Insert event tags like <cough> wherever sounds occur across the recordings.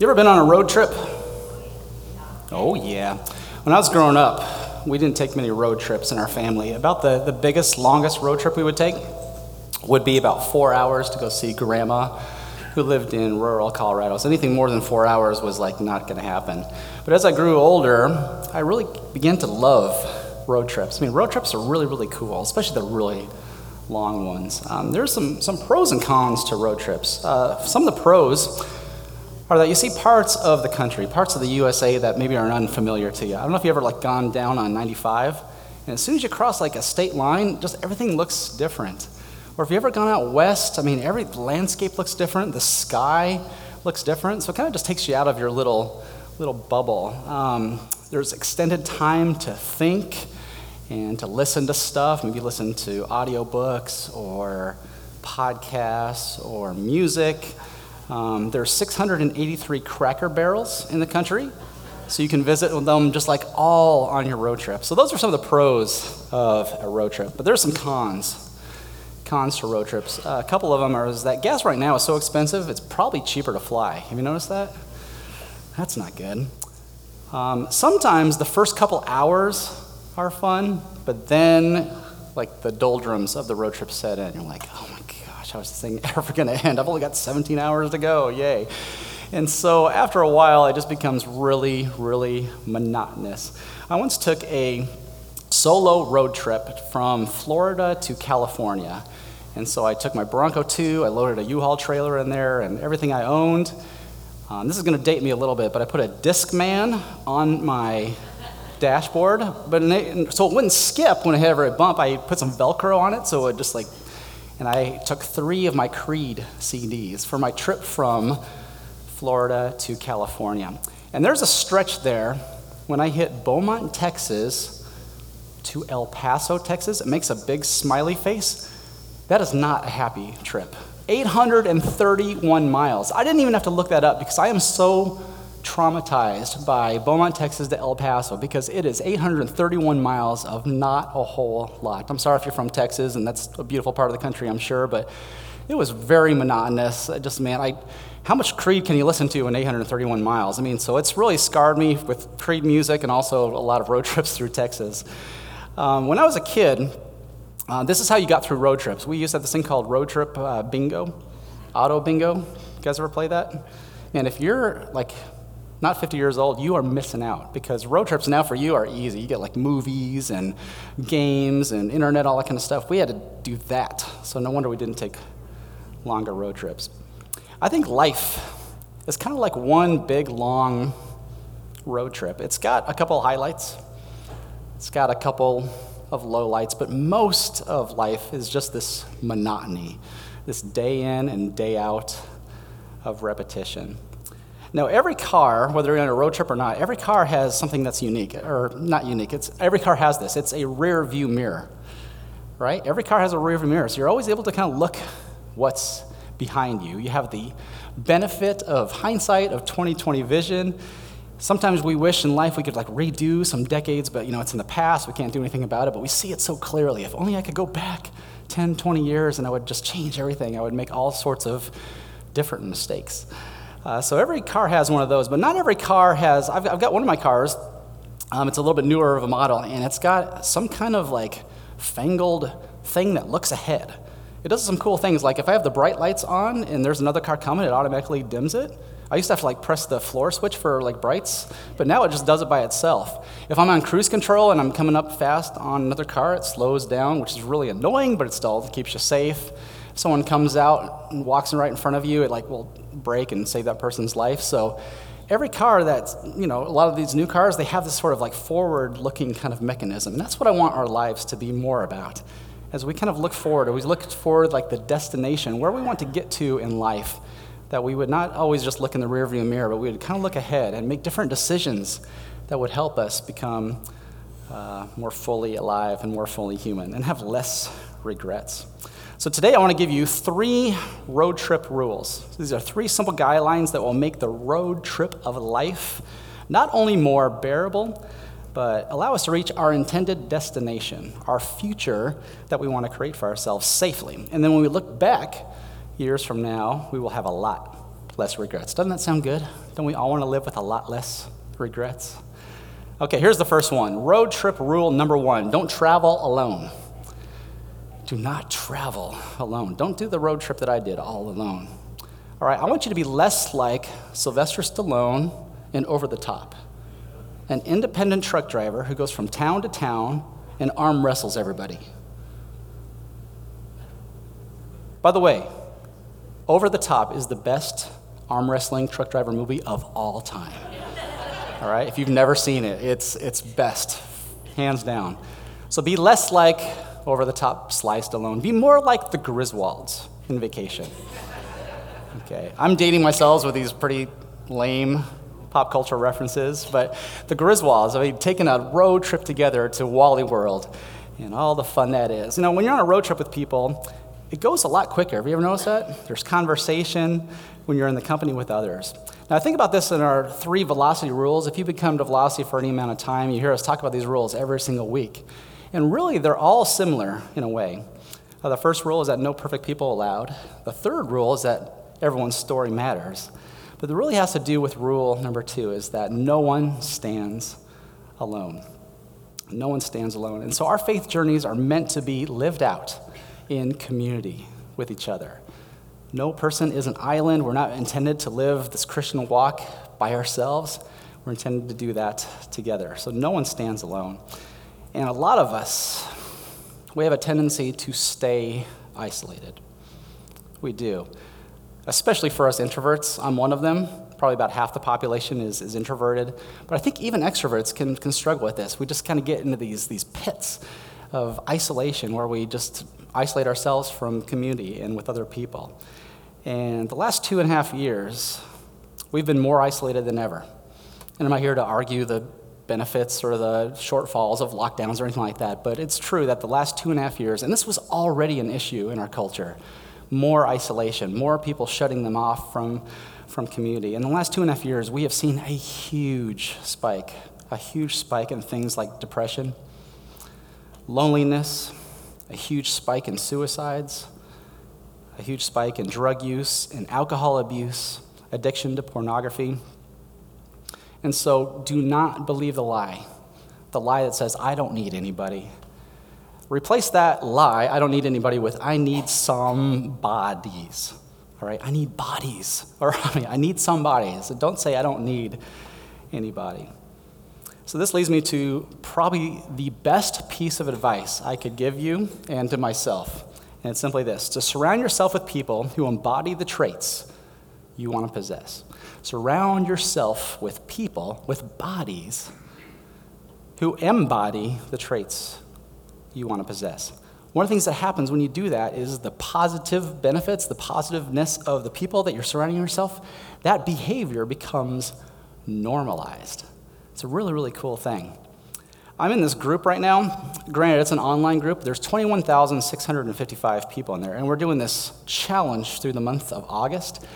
You ever been on a road trip? Oh, yeah. When I was growing up, we didn't take many road trips in our family. About the, the biggest, longest road trip we would take would be about four hours to go see grandma who lived in rural Colorado. So anything more than four hours was like not going to happen. But as I grew older, I really began to love road trips. I mean, road trips are really, really cool, especially the really long ones. Um, there's some, some pros and cons to road trips. Uh, some of the pros are that you see parts of the country, parts of the USA that maybe are unfamiliar to you. I don't know if you ever like gone down on 95, and as soon as you cross like a state line, just everything looks different. Or if you ever gone out west, I mean, every landscape looks different, the sky looks different, so it kind of just takes you out of your little little bubble. Um, there's extended time to think and to listen to stuff. Maybe listen to audiobooks or podcasts or music. Um, are 683 cracker barrels in the country, so you can visit them just like all on your road trip. So those are some of the pros of a road trip, but there's some cons. Cons to road trips. Uh, a couple of them are is that gas right now is so expensive, it's probably cheaper to fly. Have you noticed that? That's not good. Um, sometimes the first couple hours are fun, but then like the doldrums of the road trip set in. You're like, oh my gosh, is this thing ever going to end? I've only got 17 hours to go, yay. And so after a while, it just becomes really, really monotonous. I once took a solo road trip from Florida to California. And so I took my Bronco 2, I loaded a U-Haul trailer in there, and everything I owned. Um, this is going to date me a little bit, but I put a Discman on my dashboard, but it, so it wouldn't skip when I hit every bump. I put some Velcro on it, so it just like, and I took three of my Creed CDs for my trip from Florida to California. And there's a stretch there when I hit Beaumont, Texas to El Paso, Texas. It makes a big smiley face. That is not a happy trip. 831 miles. I didn't even have to look that up because I am so traumatized by Beaumont, Texas to El Paso because it is 831 miles of not a whole lot. I'm sorry if you're from Texas and that's a beautiful part of the country, I'm sure, but it was very monotonous. I just, man, I, how much Creed can you listen to in 831 miles? I mean, so it's really scarred me with Creed music and also a lot of road <laughs> trips through Texas. Um, when I was a kid, uh, this is how you got through road trips. We used to have this thing called road trip uh, bingo, auto bingo. You guys ever play that? And if you're like not 50 years old, you are missing out because road trips now for you are easy. You get like movies and games and internet, all that kind of stuff. We had to do that. So no wonder we didn't take longer road trips. I think life is kind of like one big long road trip. It's got a couple highlights, it's got a couple of lowlights, but most of life is just this monotony, this day in and day out of repetition. Now, every car, whether you're on a road trip or not, every car has something that's unique, or not unique. It's every car has this. It's a rear view mirror, right? Every car has a rear view mirror, so you're always able to kind of look what's behind you. You have the benefit of hindsight of 2020 vision. Sometimes we wish in life we could like redo some decades, but you know, it's in the past, we can't do anything about it, but we see it so clearly. If only I could go back 10, 20 years and I would just change everything. I would make all sorts of different mistakes. Uh, so every car has one of those, but not every car has. I've, I've got one of my cars. Um, it's a little bit newer of a model, and it's got some kind of like fangled thing that looks ahead. It does some cool things, like if I have the bright lights on and there's another car coming, it automatically dims it. I used to have to like press the floor switch for like brights, but now it just does it by itself. If I'm on cruise control and I'm coming up fast on another car, it slows down, which is really annoying, but it still keeps you safe. If someone comes out and walks right in front of you, it like will brake and save that person's life. So every car that's, you know, a lot of these new cars, they have this sort of like forward looking kind of mechanism. And that's what I want our lives to be more about. As we kind of look forward, or we look forward like the destination, where we want to get to in life that we would not always just look in the rearview mirror, but we would kind of look ahead and make different decisions that would help us become uh, more fully alive and more fully human and have less regrets. So, today I want to give you three road trip rules. These are three simple guidelines that will make the road trip of life not only more bearable, but allow us to reach our intended destination, our future that we want to create for ourselves safely. And then when we look back, years from now, we will have a lot less regrets. Doesn't that sound good? Don't we all want to live with a lot less regrets? Okay, here's the first one road trip rule number one don't travel alone. Do not travel alone. Don't do the road trip that I did all alone. All right, I want you to be less like Sylvester Stallone in Over the Top, an independent truck driver who goes from town to town and arm wrestles everybody. By the way, Over the Top is the best arm wrestling truck driver movie of all time. All right, if you've never seen it, it's, it's best, hands down. So be less like Over the Top Sly Stallone. Be more like the Griswolds in vacation. Okay, I'm dating myself with these pretty lame pop culture references, but the Griswolds, I mean, taking a road trip together to Wally World and all the fun that is. You know, when you're on a road trip with people, it goes a lot quicker. Have you ever noticed that? There's conversation when you're in the company with others. Now, think about this in our three velocity rules. If you become to velocity for any amount of time, you hear us talk about these rules every single week. And really, they're all similar in a way. Uh, the first rule is that no perfect people allowed. The third rule is that everyone's story matters. But it really has to do with rule number two is that no one stands alone. No one stands alone. And so our faith journeys are meant to be lived out in community with each other. No person is an island. We're not intended to live this Christian walk by ourselves. We're intended to do that together. So no one stands alone. And a lot of us, we have a tendency to stay isolated. We do especially for us introverts. I'm one of them. Probably about half the population is, is introverted. But I think even extroverts can, can struggle with this. We just kind of get into these, these pits of isolation where we just isolate ourselves from community and with other people. And the last two and a half years, we've been more isolated than ever. And I'm not here to argue the benefits or the shortfalls of lockdowns or anything like that, but it's true that the last two and a half years, and this was already an issue in our culture, more isolation, more people shutting them off from, from community. In the last two and a half years, we have seen a huge spike, a huge spike in things like depression, loneliness, a huge spike in suicides, a huge spike in drug use and alcohol abuse, addiction to pornography. And so do not believe the lie, the lie that says, I don't need anybody. Replace that lie, I don't need anybody, with I need some bodies. All right, I need bodies. <laughs> Or I, mean, I need somebody. So don't say I don't need anybody. So this leads me to probably the best piece of advice I could give you and to myself. And it's simply this to surround yourself with people who embody the traits you want to possess. Surround yourself with people, with bodies, who embody the traits you want to possess. One of the things that happens when you do that is the positive benefits, the positiveness of the people that you're surrounding yourself, that behavior becomes normalized. It's a really, really cool thing. I'm in this group right now. Granted, it's an online group. There's 21,655 people in there, and we're doing this challenge through the month of August,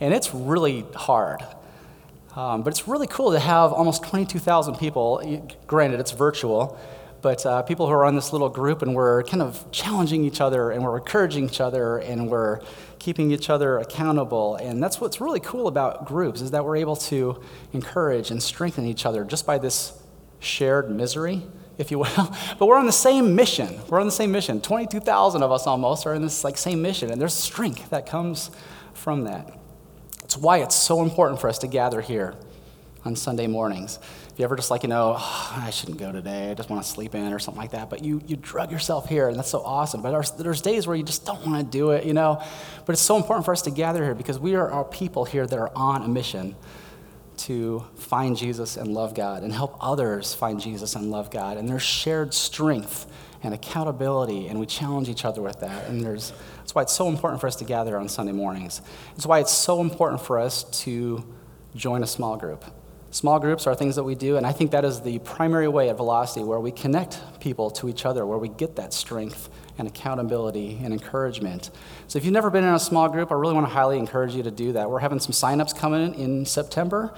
and it's really hard. Um, but it's really cool to have almost 22,000 people. Granted, it's virtual, but uh, people who are on this little group and we're kind of challenging each other and we're encouraging each other and we're keeping each other accountable. And that's what's really cool about groups is that we're able to encourage and strengthen each other just by this shared misery if you <laughs> will. But we're on the same mission. We're on the same mission. 22000 of us almost are in this like same mission. And there's strength that comes from that it's why it's so important for us to gather here on sunday mornings If you ever just like, you know, oh, I shouldn't go today, I just want to sleep in or something like that, but you, you drug yourself here, and that's so awesome. But there's, there's days where you just don't want to do it, you know. But it's so important for us to gather here because we are our people here that are on a mission to find Jesus and love God and help others find Jesus and love God. And there's shared strength and accountability, and we challenge each other with that. And there's, that's why it's so important for us to gather on Sunday mornings. It's why it's so important for us to join a small group. Small groups are things that we do, and I think that is the primary way at Velocity where we connect people to each other, where we get that strength and accountability and encouragement. So if you've never been in a small group, I really want to highly encourage you to do that. We're having some signups coming in September,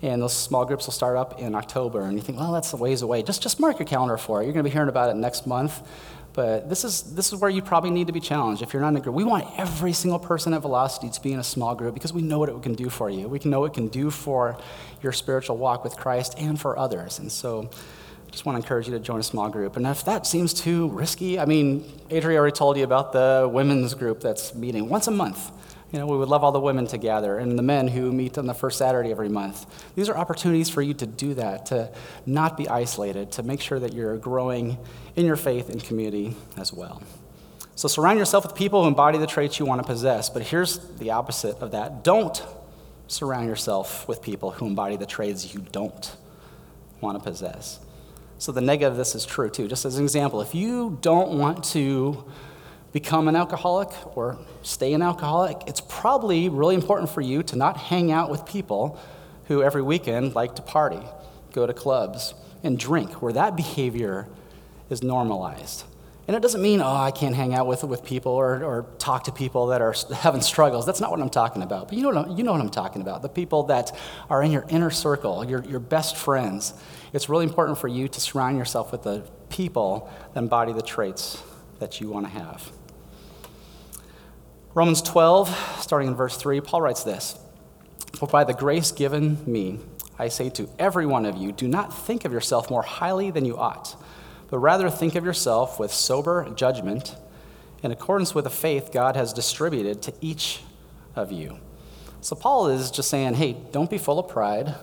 and those small groups will start up in October. And you think, well, that's a ways away. Just, just mark your calendar for it. You're going to be hearing about it next month. But this is, this is where you probably need to be challenged if you're not in a group. We want every single person at Velocity to be in a small group because we know what it can do for you. We know what it can do for your spiritual walk with Christ and for others. And so I just want to encourage you to join a small group. And if that seems too risky, I mean, Adria already told you about the women's group that's meeting once a month. You know, we would love all the women to gather and the men who meet on the first Saturday every month. These are opportunities for you to do that, to not be isolated, to make sure that you're growing in your faith and community as well. So surround yourself with people who embody the traits you want to possess. But here's the opposite of that don't surround yourself with people who embody the traits you don't want to possess. So the negative of this is true too. Just as an example, if you don't want to become an alcoholic or stay an alcoholic, it's probably really important for you to not hang out with people who every weekend like to party, go to clubs, and drink, where that behavior is normalized. And it doesn't mean, oh, I can't hang out with, with people or, or talk to people that are <laughs> having struggles. That's not what I'm talking about. But you know, what, you know what I'm talking about the people that are in your inner circle, your, your best friends. It's really important for you to surround yourself with the people that embody the traits that you want to have. Romans 12, starting in verse 3, Paul writes this For by the grace given me, I say to every one of you, do not think of yourself more highly than you ought, but rather think of yourself with sober judgment in accordance with the faith God has distributed to each of you. So Paul is just saying, hey, don't be full of pride,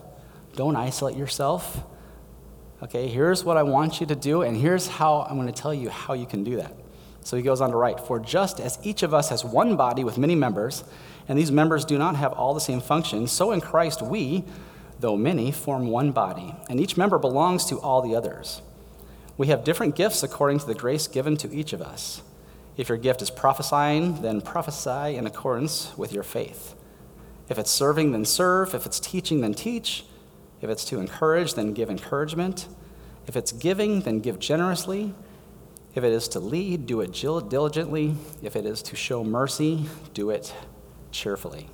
don't isolate yourself. Okay, here's what I want you to do, and here's how I'm going to tell you how you can do that. So he goes on to write For just as each of us has one body with many members, and these members do not have all the same functions, so in Christ we, though many, form one body, and each member belongs to all the others. We have different gifts according to the grace given to each of us. If your gift is prophesying, then prophesy in accordance with your faith. If it's serving, then serve. If it's teaching, then teach. If it's to encourage, then give encouragement. If it's giving, then give generously. If it is to lead, do it diligently. If it is to show mercy, do it cheerfully.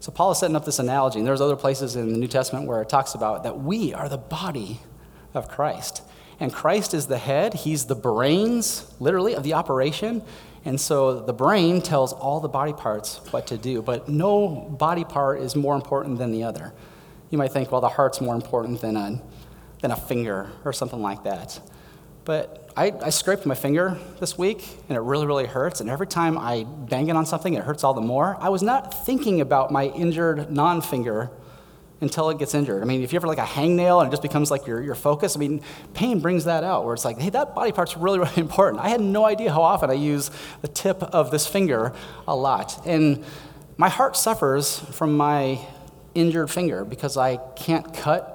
So Paul is setting up this analogy, and there's other places in the New Testament where it talks about that we are the body of Christ. And Christ is the head, he's the brains, literally, of the operation. And so the brain tells all the body parts what to do, but no body part is more important than the other. You might think, well, the heart's more important than a, than a finger or something like that. But I, I, scraped my finger this week and it really, really hurts. And every time I bang it on something, it hurts all the more. I was not thinking about my injured non finger until it gets injured. I mean, if you ever like a hangnail and it just becomes like your, your focus, I mean, pain brings that out where it's like, hey, that body part's really, <laughs> really important. I had no idea how often I use the tip of this finger a lot. And my heart suffers from my injured finger because I can't cut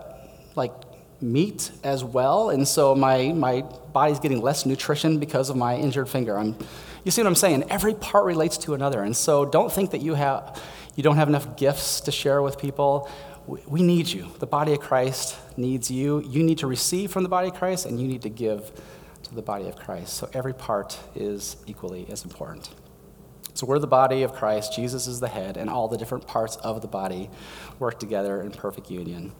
like meat as well. And so my, my body's getting less nutrition because of my injured finger. I'm, you see what I'm saying? Every part relates to another. And so don't think that you, have, you don't have enough gifts to share with people. We, we need you. The body of Christ needs you. You need to receive from the body of Christ, and you need to give to the body of Christ. So every part is equally as important. So we're the body of Christ, Jesus is the head, and all the different parts of the body work together in perfect union.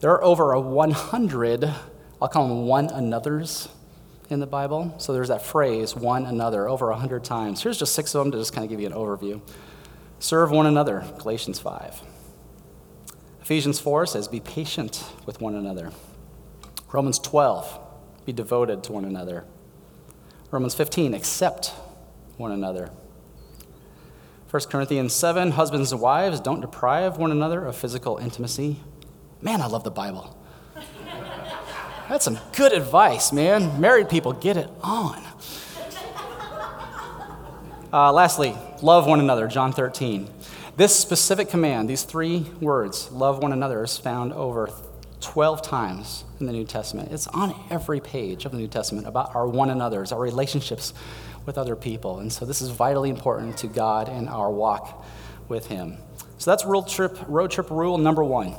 There are over a 100, I'll call them one another's in the Bible. So there's that phrase, one another, over 100 times. Here's just six of them to just kind of give you an overview. Serve one another, Galatians 5. Ephesians 4 says, be patient with one another. Romans 12, be devoted to one another. Romans 15, accept one another. 1 Corinthians 7, husbands and wives, don't deprive one another of physical intimacy. Man, I love the Bible. That's some good advice, man. Married people, get it on. Uh, lastly, love one another, John 13. This specific command, these three words, love one another, is found over 12 times in the New Testament. It's on every page of the New Testament about our one another's, our relationships with other people. And so this is vitally important to God and our walk with Him. So that's road trip, road trip rule number one.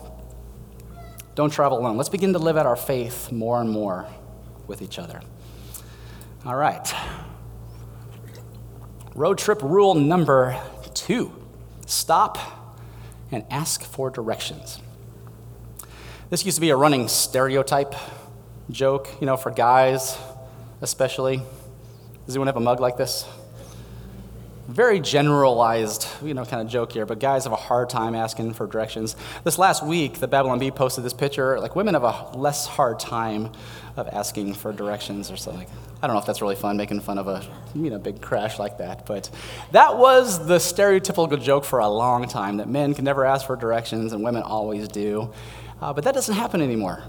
Don't travel alone. Let's begin to live out our faith more and more with each other. All right. Road trip rule number two stop and ask for directions. This used to be a running stereotype joke, you know, for guys especially. Does anyone have a mug like this? Very generalized, you know, kind of joke here, but guys have a hard time asking for directions. This last week, the Babylon Bee posted this picture. Like, women have a less hard time of asking for directions or something. I don't know if that's really fun, making fun of a, you know, big crash like that, but that was the stereotypical joke for a long time that men can never ask for directions and women always do. Uh, but that doesn't happen anymore.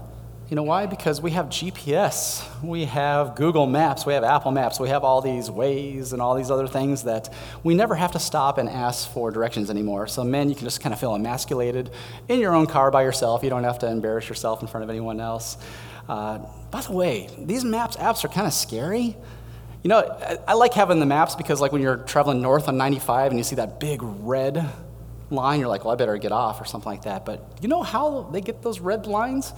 You know why? Because we have GPS, we have Google Maps, we have Apple Maps, we have all these ways and all these other things that we never have to stop and ask for directions anymore. So, men, you can just kind of feel emasculated in your own car by yourself. You don't have to embarrass yourself in front of anyone else. Uh, by the way, these maps apps are kind of scary. You know, I, I like having the maps because, like, when you're traveling north on 95 and you see that big red line, you're like, well, I better get off or something like that. But you know how they get those red lines?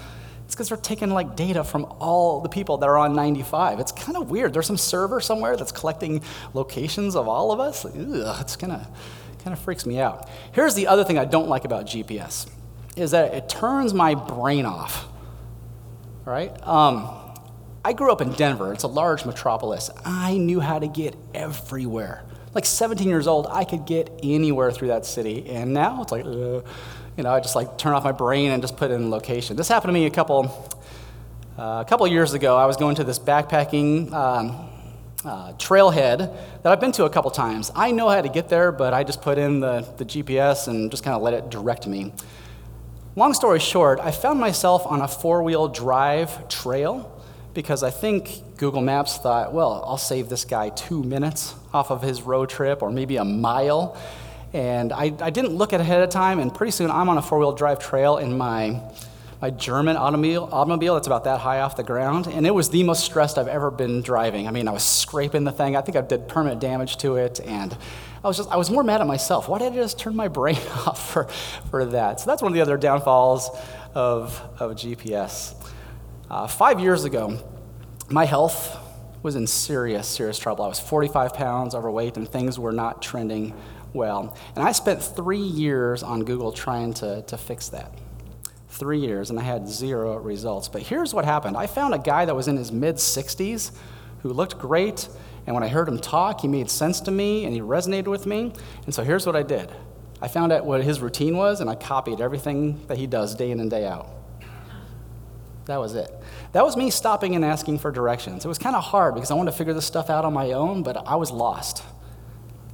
It's because they're taking like data from all the people that are on 95. It's kind of weird. There's some server somewhere that's collecting locations of all of us. Ugh, it's kind of kind of freaks me out. Here's the other thing I don't like about GPS is that it turns my brain off. All right? Um, I grew up in Denver. It's a large metropolis. I knew how to get everywhere. Like 17 years old, I could get anywhere through that city. And now it's like, uh, you know, I just like turn off my brain and just put in location. This happened to me a couple, uh, a couple years ago. I was going to this backpacking um, uh, trailhead that I've been to a couple times. I know how to get there, but I just put in the, the GPS and just kind of let it direct me. Long story short, I found myself on a four wheel drive trail because I think Google Maps thought, well, I'll save this guy two minutes off of his road trip or maybe a mile. And I, I didn't look at ahead of time, and pretty soon I'm on a four wheel drive trail in my, my German automobile, automobile that's about that high off the ground. And it was the most stressed I've ever been driving. I mean, I was scraping the thing. I think I did permanent damage to it. And I was just, I was more mad at myself. Why did I just turn my <laughs> brain off for, for that? So that's one of the other downfalls of, of GPS. Uh, five years ago, my health was in serious, serious trouble. I was 45 pounds overweight, and things were not trending well. And I spent three years on Google trying to, to fix that. Three years, and I had zero results. But here's what happened I found a guy that was in his mid 60s who looked great, and when I heard him talk, he made sense to me and he resonated with me. And so here's what I did I found out what his routine was, and I copied everything that he does day in and day out. That was it. That was me stopping and asking for directions. It was kind of hard because I wanted to figure this stuff out on my own, but I was lost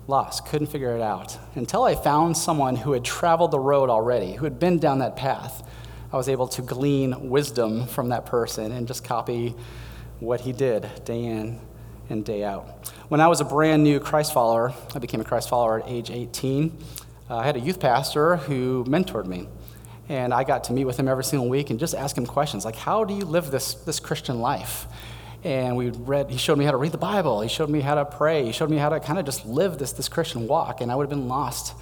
lost, couldn't figure it out. Until I found someone who had traveled the road already, who had been down that path, I was able to glean wisdom from that person and just copy what he did day in and day out. When I was a brand new Christ follower, I became a Christ follower at age 18. Uh, I had a youth pastor who mentored me. And I got to meet with him every single week and just ask him questions like, How do you live this, this Christian life? And we read he showed me how to read the bible. He showed me how to pray. He showed me how to kind of just live this, this christian walk and i would have been lost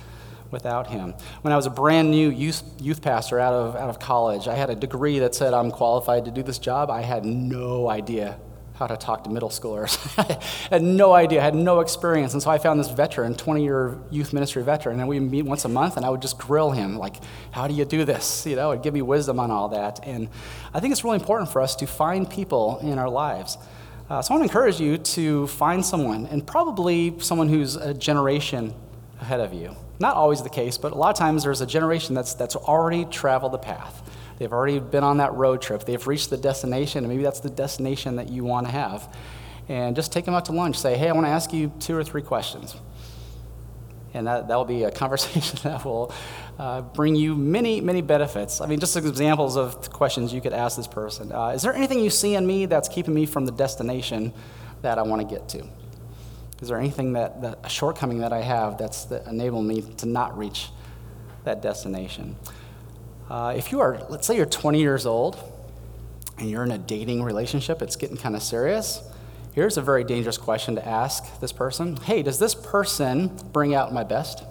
without him. When i was a brand new youth, youth pastor out of, out of college i had a degree that said i'm qualified to do this job. I had no idea how to talk to middle schoolers. I <laughs> had no idea, I had no experience. And so I found this veteran, 20 year youth ministry veteran, and we meet once a month, and I would just grill him, like, how do you do this? <laughs> You know, and give me wisdom on all that. And I think it's really important for us to find people in our lives. Uh, so I want to encourage you to find someone, and probably someone who's a generation ahead of you. Not always the case, but a lot of times there's a generation that's, that's already traveled the path. They've already been on that road trip. They've reached the destination, and maybe that's the destination that you want to have. And just take them out to lunch. Say, hey, I want to ask you two or three questions. And that, that'll be a <laughs> conversation that will uh, bring you many, many benefits. I mean, just examples of questions you could ask this person. Uh, is there anything you see in me that's keeping me from the destination that I want to get to? Is there anything that, that a shortcoming that I have that's that enabling me to not reach that destination? Uh, if you are, let's say you're 20 years old and you're in a dating relationship, it's getting kind of serious. Here's a very dangerous question to ask this person Hey, does this person bring out my best?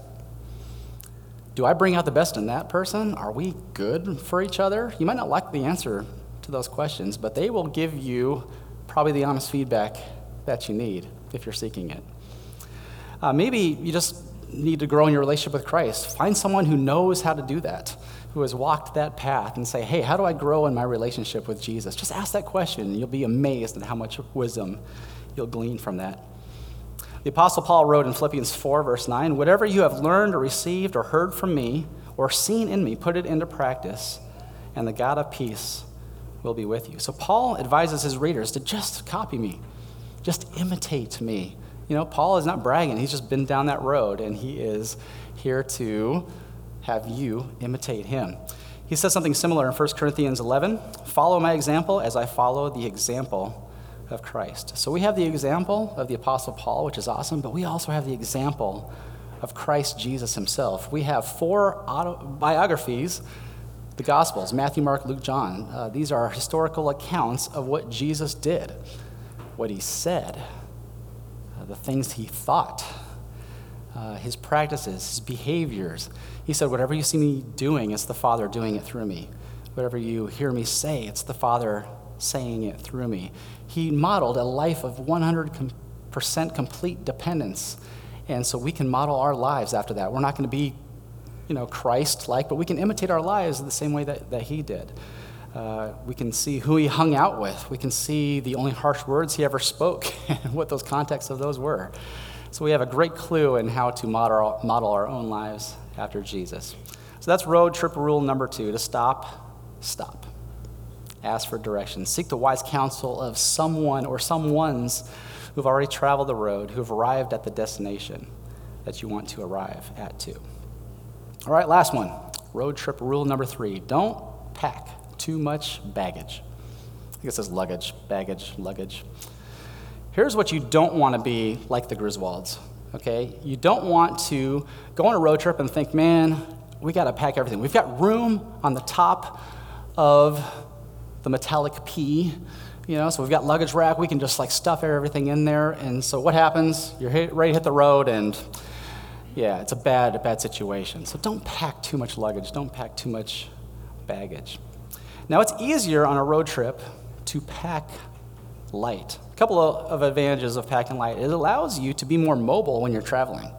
Do I bring out the best in that person? Are we good for each other? You might not like the answer to those questions, but they will give you probably the honest feedback that you need if you're seeking it. Uh, maybe you just need to grow in your relationship with Christ. Find someone who knows how to do that who has walked that path and say, hey, how do I grow in my relationship with Jesus? Just ask that question, and you'll be amazed at how much wisdom you'll glean from that. The Apostle Paul wrote in Philippians 4, verse 9 Whatever you have learned or received or heard from me or seen in me, put it into practice, and the God of peace will be with you. So Paul advises his readers to just copy me, just imitate me. You know, Paul is not bragging, he's just been down that road, and he is here to have you imitate him. He says something similar in 1 Corinthians 11 Follow my example as I follow the example of Christ. So we have the example of the Apostle Paul, which is awesome, but we also have the example of Christ Jesus himself. We have four biographies, the Gospels Matthew, Mark, Luke, John. Uh, these are historical accounts of what Jesus did, what he said, uh, the things he thought, uh, his practices, his behaviors. He said, Whatever you see me doing, it's the Father doing it through me. Whatever you hear me say, it's the Father saying it through me. He modeled a life of 100% complete dependence. And so we can model our lives after that. We're not going to be, you know, Christ like, but we can imitate our lives the same way that, that he did. Uh, we can see who he hung out with. We can see the only harsh words he ever spoke <laughs> and what those contexts of those were. So we have a great clue in how to model, model our own lives after Jesus. So that's road trip rule number two to stop, stop ask for directions. Seek the wise counsel of someone or someones who've already traveled the road, who've arrived at the destination that you want to arrive at too. All right, last one. Road trip rule number three don't pack too much baggage. I think it says luggage, baggage, luggage. Here's what you don't want to be like the Griswolds, okay? You don't want to go on a road trip and think, man, we got to pack everything. We've got room on the top of the metallic pea, you know, so we've got luggage rack, we can just like stuff everything in there. And so what happens? You're ready to hit the road and yeah, it's a bad, a bad situation. So don't pack too much luggage, don't pack too much baggage. Now it's easier on a road trip to pack light. A couple of advantages of packing light. It allows you to be more mobile when you're traveling.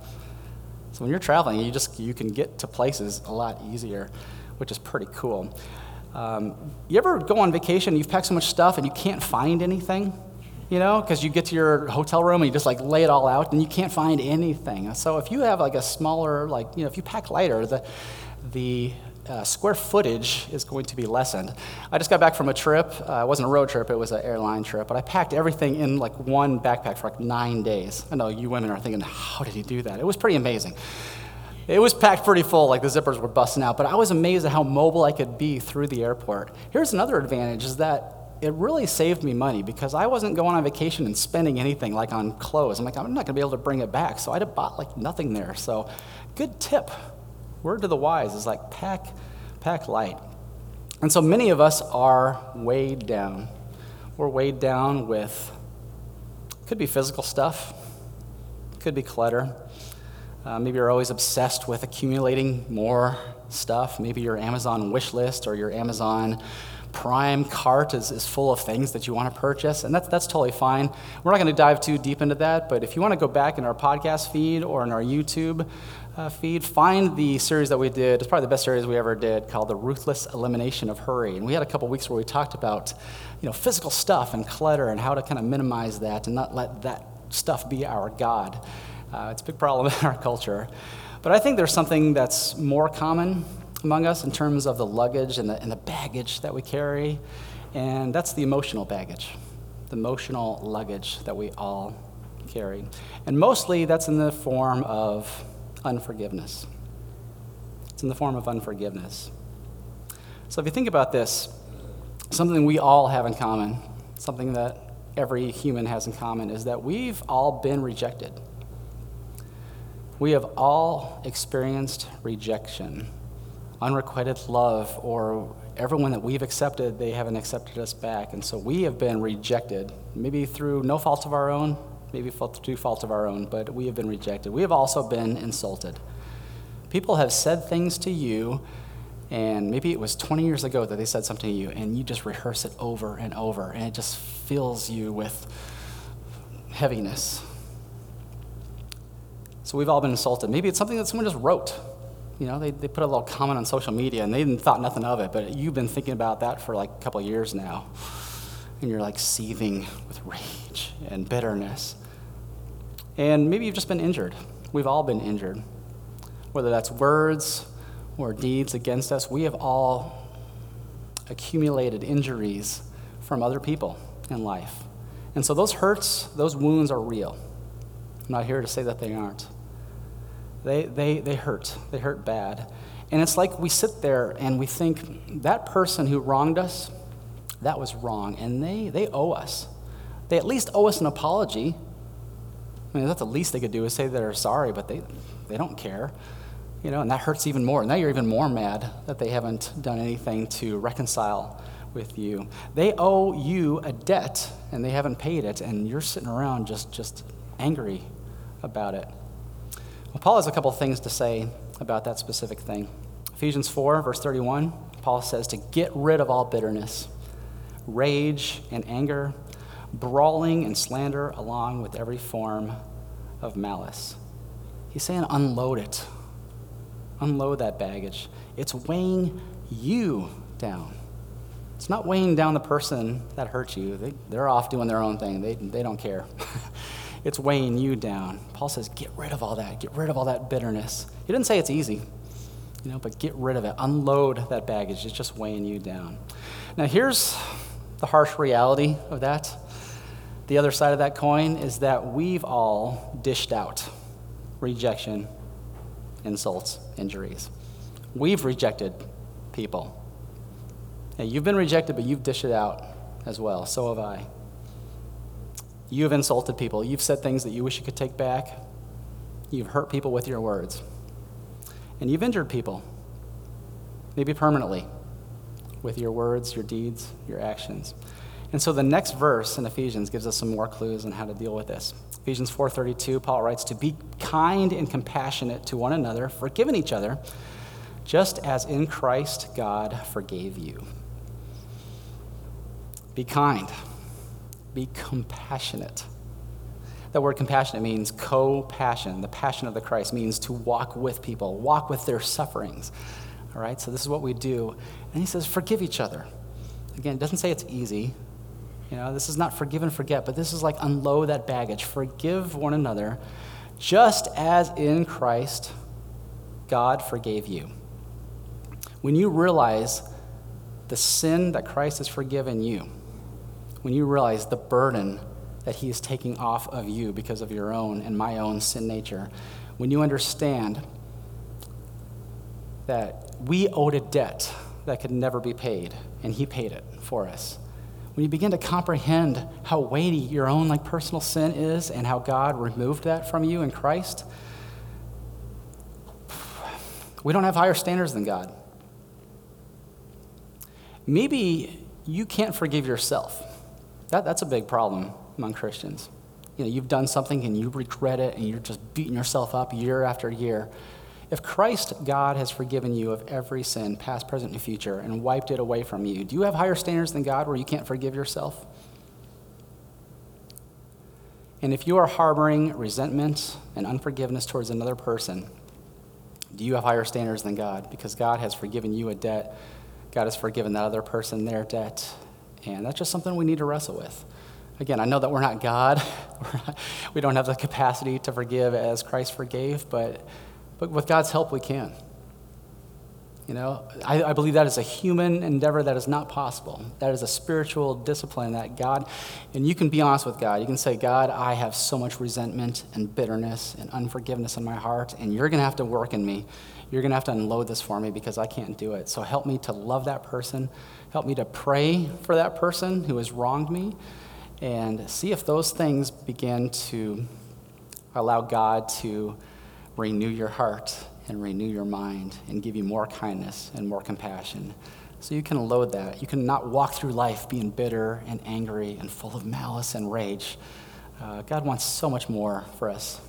So when you're traveling, you just you can get to places a lot easier, which is pretty cool. Um, you ever go on vacation, and you've packed so much stuff and you can't find anything? You know, because you get to your hotel room and you just like lay it all out and you can't find anything. So if you have like a smaller, like, you know, if you pack lighter, the, the uh, square footage is going to be lessened. I just got back from a trip. Uh, it wasn't a road trip, it was an airline trip, but I packed everything in like one backpack for like nine days. I know you women are thinking, how did he do that? It was pretty amazing. It was packed pretty full, like the zippers were busting out, but I was amazed at how mobile I could be through the airport. Here's another advantage is that it really saved me money because I wasn't going on vacation and spending anything like on clothes. I'm like, I'm not gonna be able to bring it back. So I'd have bought like nothing there. So good tip. Word to the wise is like pack, pack light. And so many of us are weighed down. We're weighed down with could be physical stuff, could be clutter, uh, maybe you're always obsessed with accumulating more stuff. Maybe your Amazon wish list or your Amazon Prime cart is, is full of things that you want to purchase, and that's, that's totally fine. We're not going to dive too deep into that, but if you want to go back in our podcast feed or in our YouTube uh, feed, find the series that we did. It's probably the best series we ever did called The Ruthless Elimination of Hurry. And we had a couple weeks where we talked about you know, physical stuff and clutter and how to kind of minimize that and not let that stuff be our God. Uh, it's a big problem <laughs> in our culture. But I think there's something that's more common among us in terms of the luggage and the, and the baggage that we carry, and that's the emotional baggage, the emotional luggage that we all carry. And mostly that's in the form of unforgiveness. It's in the form of unforgiveness. So if you think about this, something we all have in common, something that every human has in common, is that we've all been rejected. We have all experienced rejection, unrequited love, or everyone that we've accepted, they haven't accepted us back. And so we have been rejected, maybe through no fault of our own, maybe through fault of our own, but we have been rejected. We have also been insulted. People have said things to you, and maybe it was 20 years ago that they said something to you, and you just rehearse it over and over, and it just fills you with heaviness so we've all been insulted. Maybe it's something that someone just wrote. You know, they, they put a little comment on social media and they didn't thought nothing of it, but you've been thinking about that for like a couple years now. And you're like seething with rage and bitterness. And maybe you've just been injured. We've all been injured. Whether that's words or deeds against us, we have all accumulated injuries from other people in life. And so those hurts, those wounds are real. I'm not here to say that they aren't. They, they, they hurt. They hurt bad. And it's like we sit there and we think that person who wronged us, that was wrong. And they, they owe us. They at least owe us an apology. I mean, that's the least they could do is say they're sorry, but they, they don't care. You know, and that hurts even more. And now you're even more mad that they haven't done anything to reconcile with you. They owe you a debt and they haven't paid it, and you're sitting around just, just angry about it. Well, Paul has a couple things to say about that specific thing. Ephesians 4, verse 31, Paul says to get rid of all bitterness, rage, and anger, brawling and slander, along with every form of malice. He's saying unload it. Unload that baggage. It's weighing you down. It's not weighing down the person that hurt you. They, they're off doing their own thing, they, they don't care. <laughs> it's weighing you down. Paul says, get rid of all that. Get rid of all that bitterness. He didn't say it's easy, you know, but get rid of it. Unload that baggage. It's just weighing you down. Now, here's the harsh reality of that. The other side of that coin is that we've all dished out rejection, insults, injuries. We've rejected people. Now, you've been rejected, but you've dished it out as well. So have I. You have insulted people. You've said things that you wish you could take back. You've hurt people with your words. And you've injured people, maybe permanently, with your words, your deeds, your actions. And so the next verse in Ephesians gives us some more clues on how to deal with this. Ephesians 4:32, Paul writes to be kind and compassionate to one another, forgiving each other, just as in Christ God forgave you. Be kind. Be compassionate. That word compassionate means co passion. The passion of the Christ means to walk with people, walk with their sufferings. All right, so this is what we do. And he says, forgive each other. Again, it doesn't say it's easy. You know, this is not forgive and forget, but this is like unload that baggage. Forgive one another, just as in Christ God forgave you. When you realize the sin that Christ has forgiven you, when you realize the burden that He is taking off of you because of your own and my own sin nature, when you understand that we owed a debt that could never be paid, and He paid it for us. When you begin to comprehend how weighty your own like personal sin is and how God removed that from you in Christ, we don't have higher standards than God. Maybe you can't forgive yourself. That, that's a big problem among Christians. You know, you've done something and you regret it and you're just beating yourself up year after year. If Christ, God, has forgiven you of every sin, past, present, and future, and wiped it away from you, do you have higher standards than God where you can't forgive yourself? And if you are harboring resentment and unforgiveness towards another person, do you have higher standards than God? Because God has forgiven you a debt, God has forgiven that other person their debt, and that's just something we need to wrestle with. Again, I know that we're not God. <laughs> we don't have the capacity to forgive as Christ forgave, but, but with God's help, we can. You know, I, I, believe that is a human endeavor that is not possible. That is a spiritual discipline that God, and you can be honest with God. You can say, God, I have so much resentment and bitterness and unforgiveness in my heart, and you're going to have to work in me. You're going to have to unload this for me because I can't do it. So help me to love that person Help me to pray for that person who has wronged me and see if those things begin to allow God to renew your heart and renew your mind and give you more kindness and more compassion. So you can load that. You can not walk through life being bitter and angry and full of malice and rage. Uh, God wants so much more for us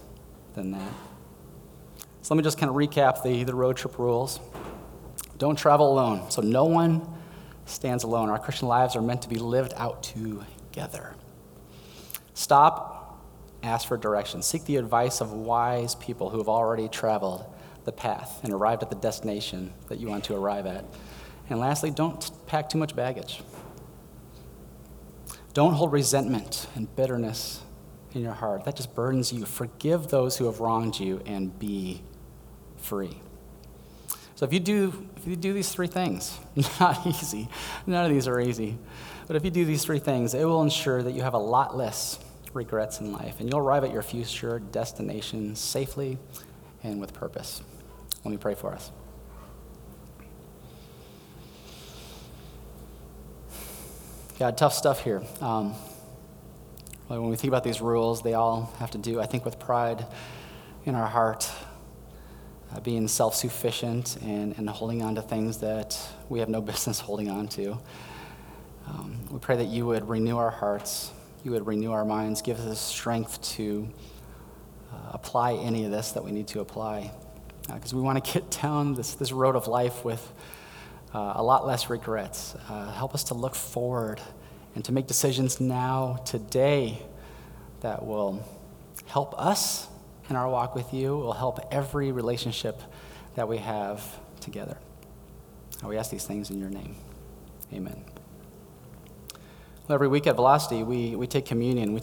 than that. So let me just kind of recap the, the road trip rules. Don't travel alone. So no one stands alone. Our Christian lives are meant to be lived out together. Stop, ask for direction. Seek the advice of wise people who have already traveled the path and arrived at the destination that you want to arrive at. And lastly, don't pack too much baggage. Don't hold resentment and bitterness in your heart, that just burdens you. Forgive those who have wronged you and be free. So if you do if you do these three things, <laughs> not easy. None of these are easy. But if you do these three things, it will ensure that you have a lot less regrets in life and you'll arrive at your future destination safely and with purpose. Let me pray for us. God, tough stuff here. Um, when we think about these rules, they all have to do, I think, with pride in our heart, uh, being self sufficient and, and holding on to things that we have no <laughs> business holding on to. Um, we pray that you would renew our hearts, you would renew our minds, give us the strength to uh, apply any of this that we need to apply. Because uh, we want to <laughs> get down this, this road of life with uh, a lot less regrets. Uh, help us to look forward and to make decisions now, today, that will help us in our walk with you, will help every relationship that we have together. And we ask these things in your name. Amen. Well, every week at Velocity, we, we take communion. We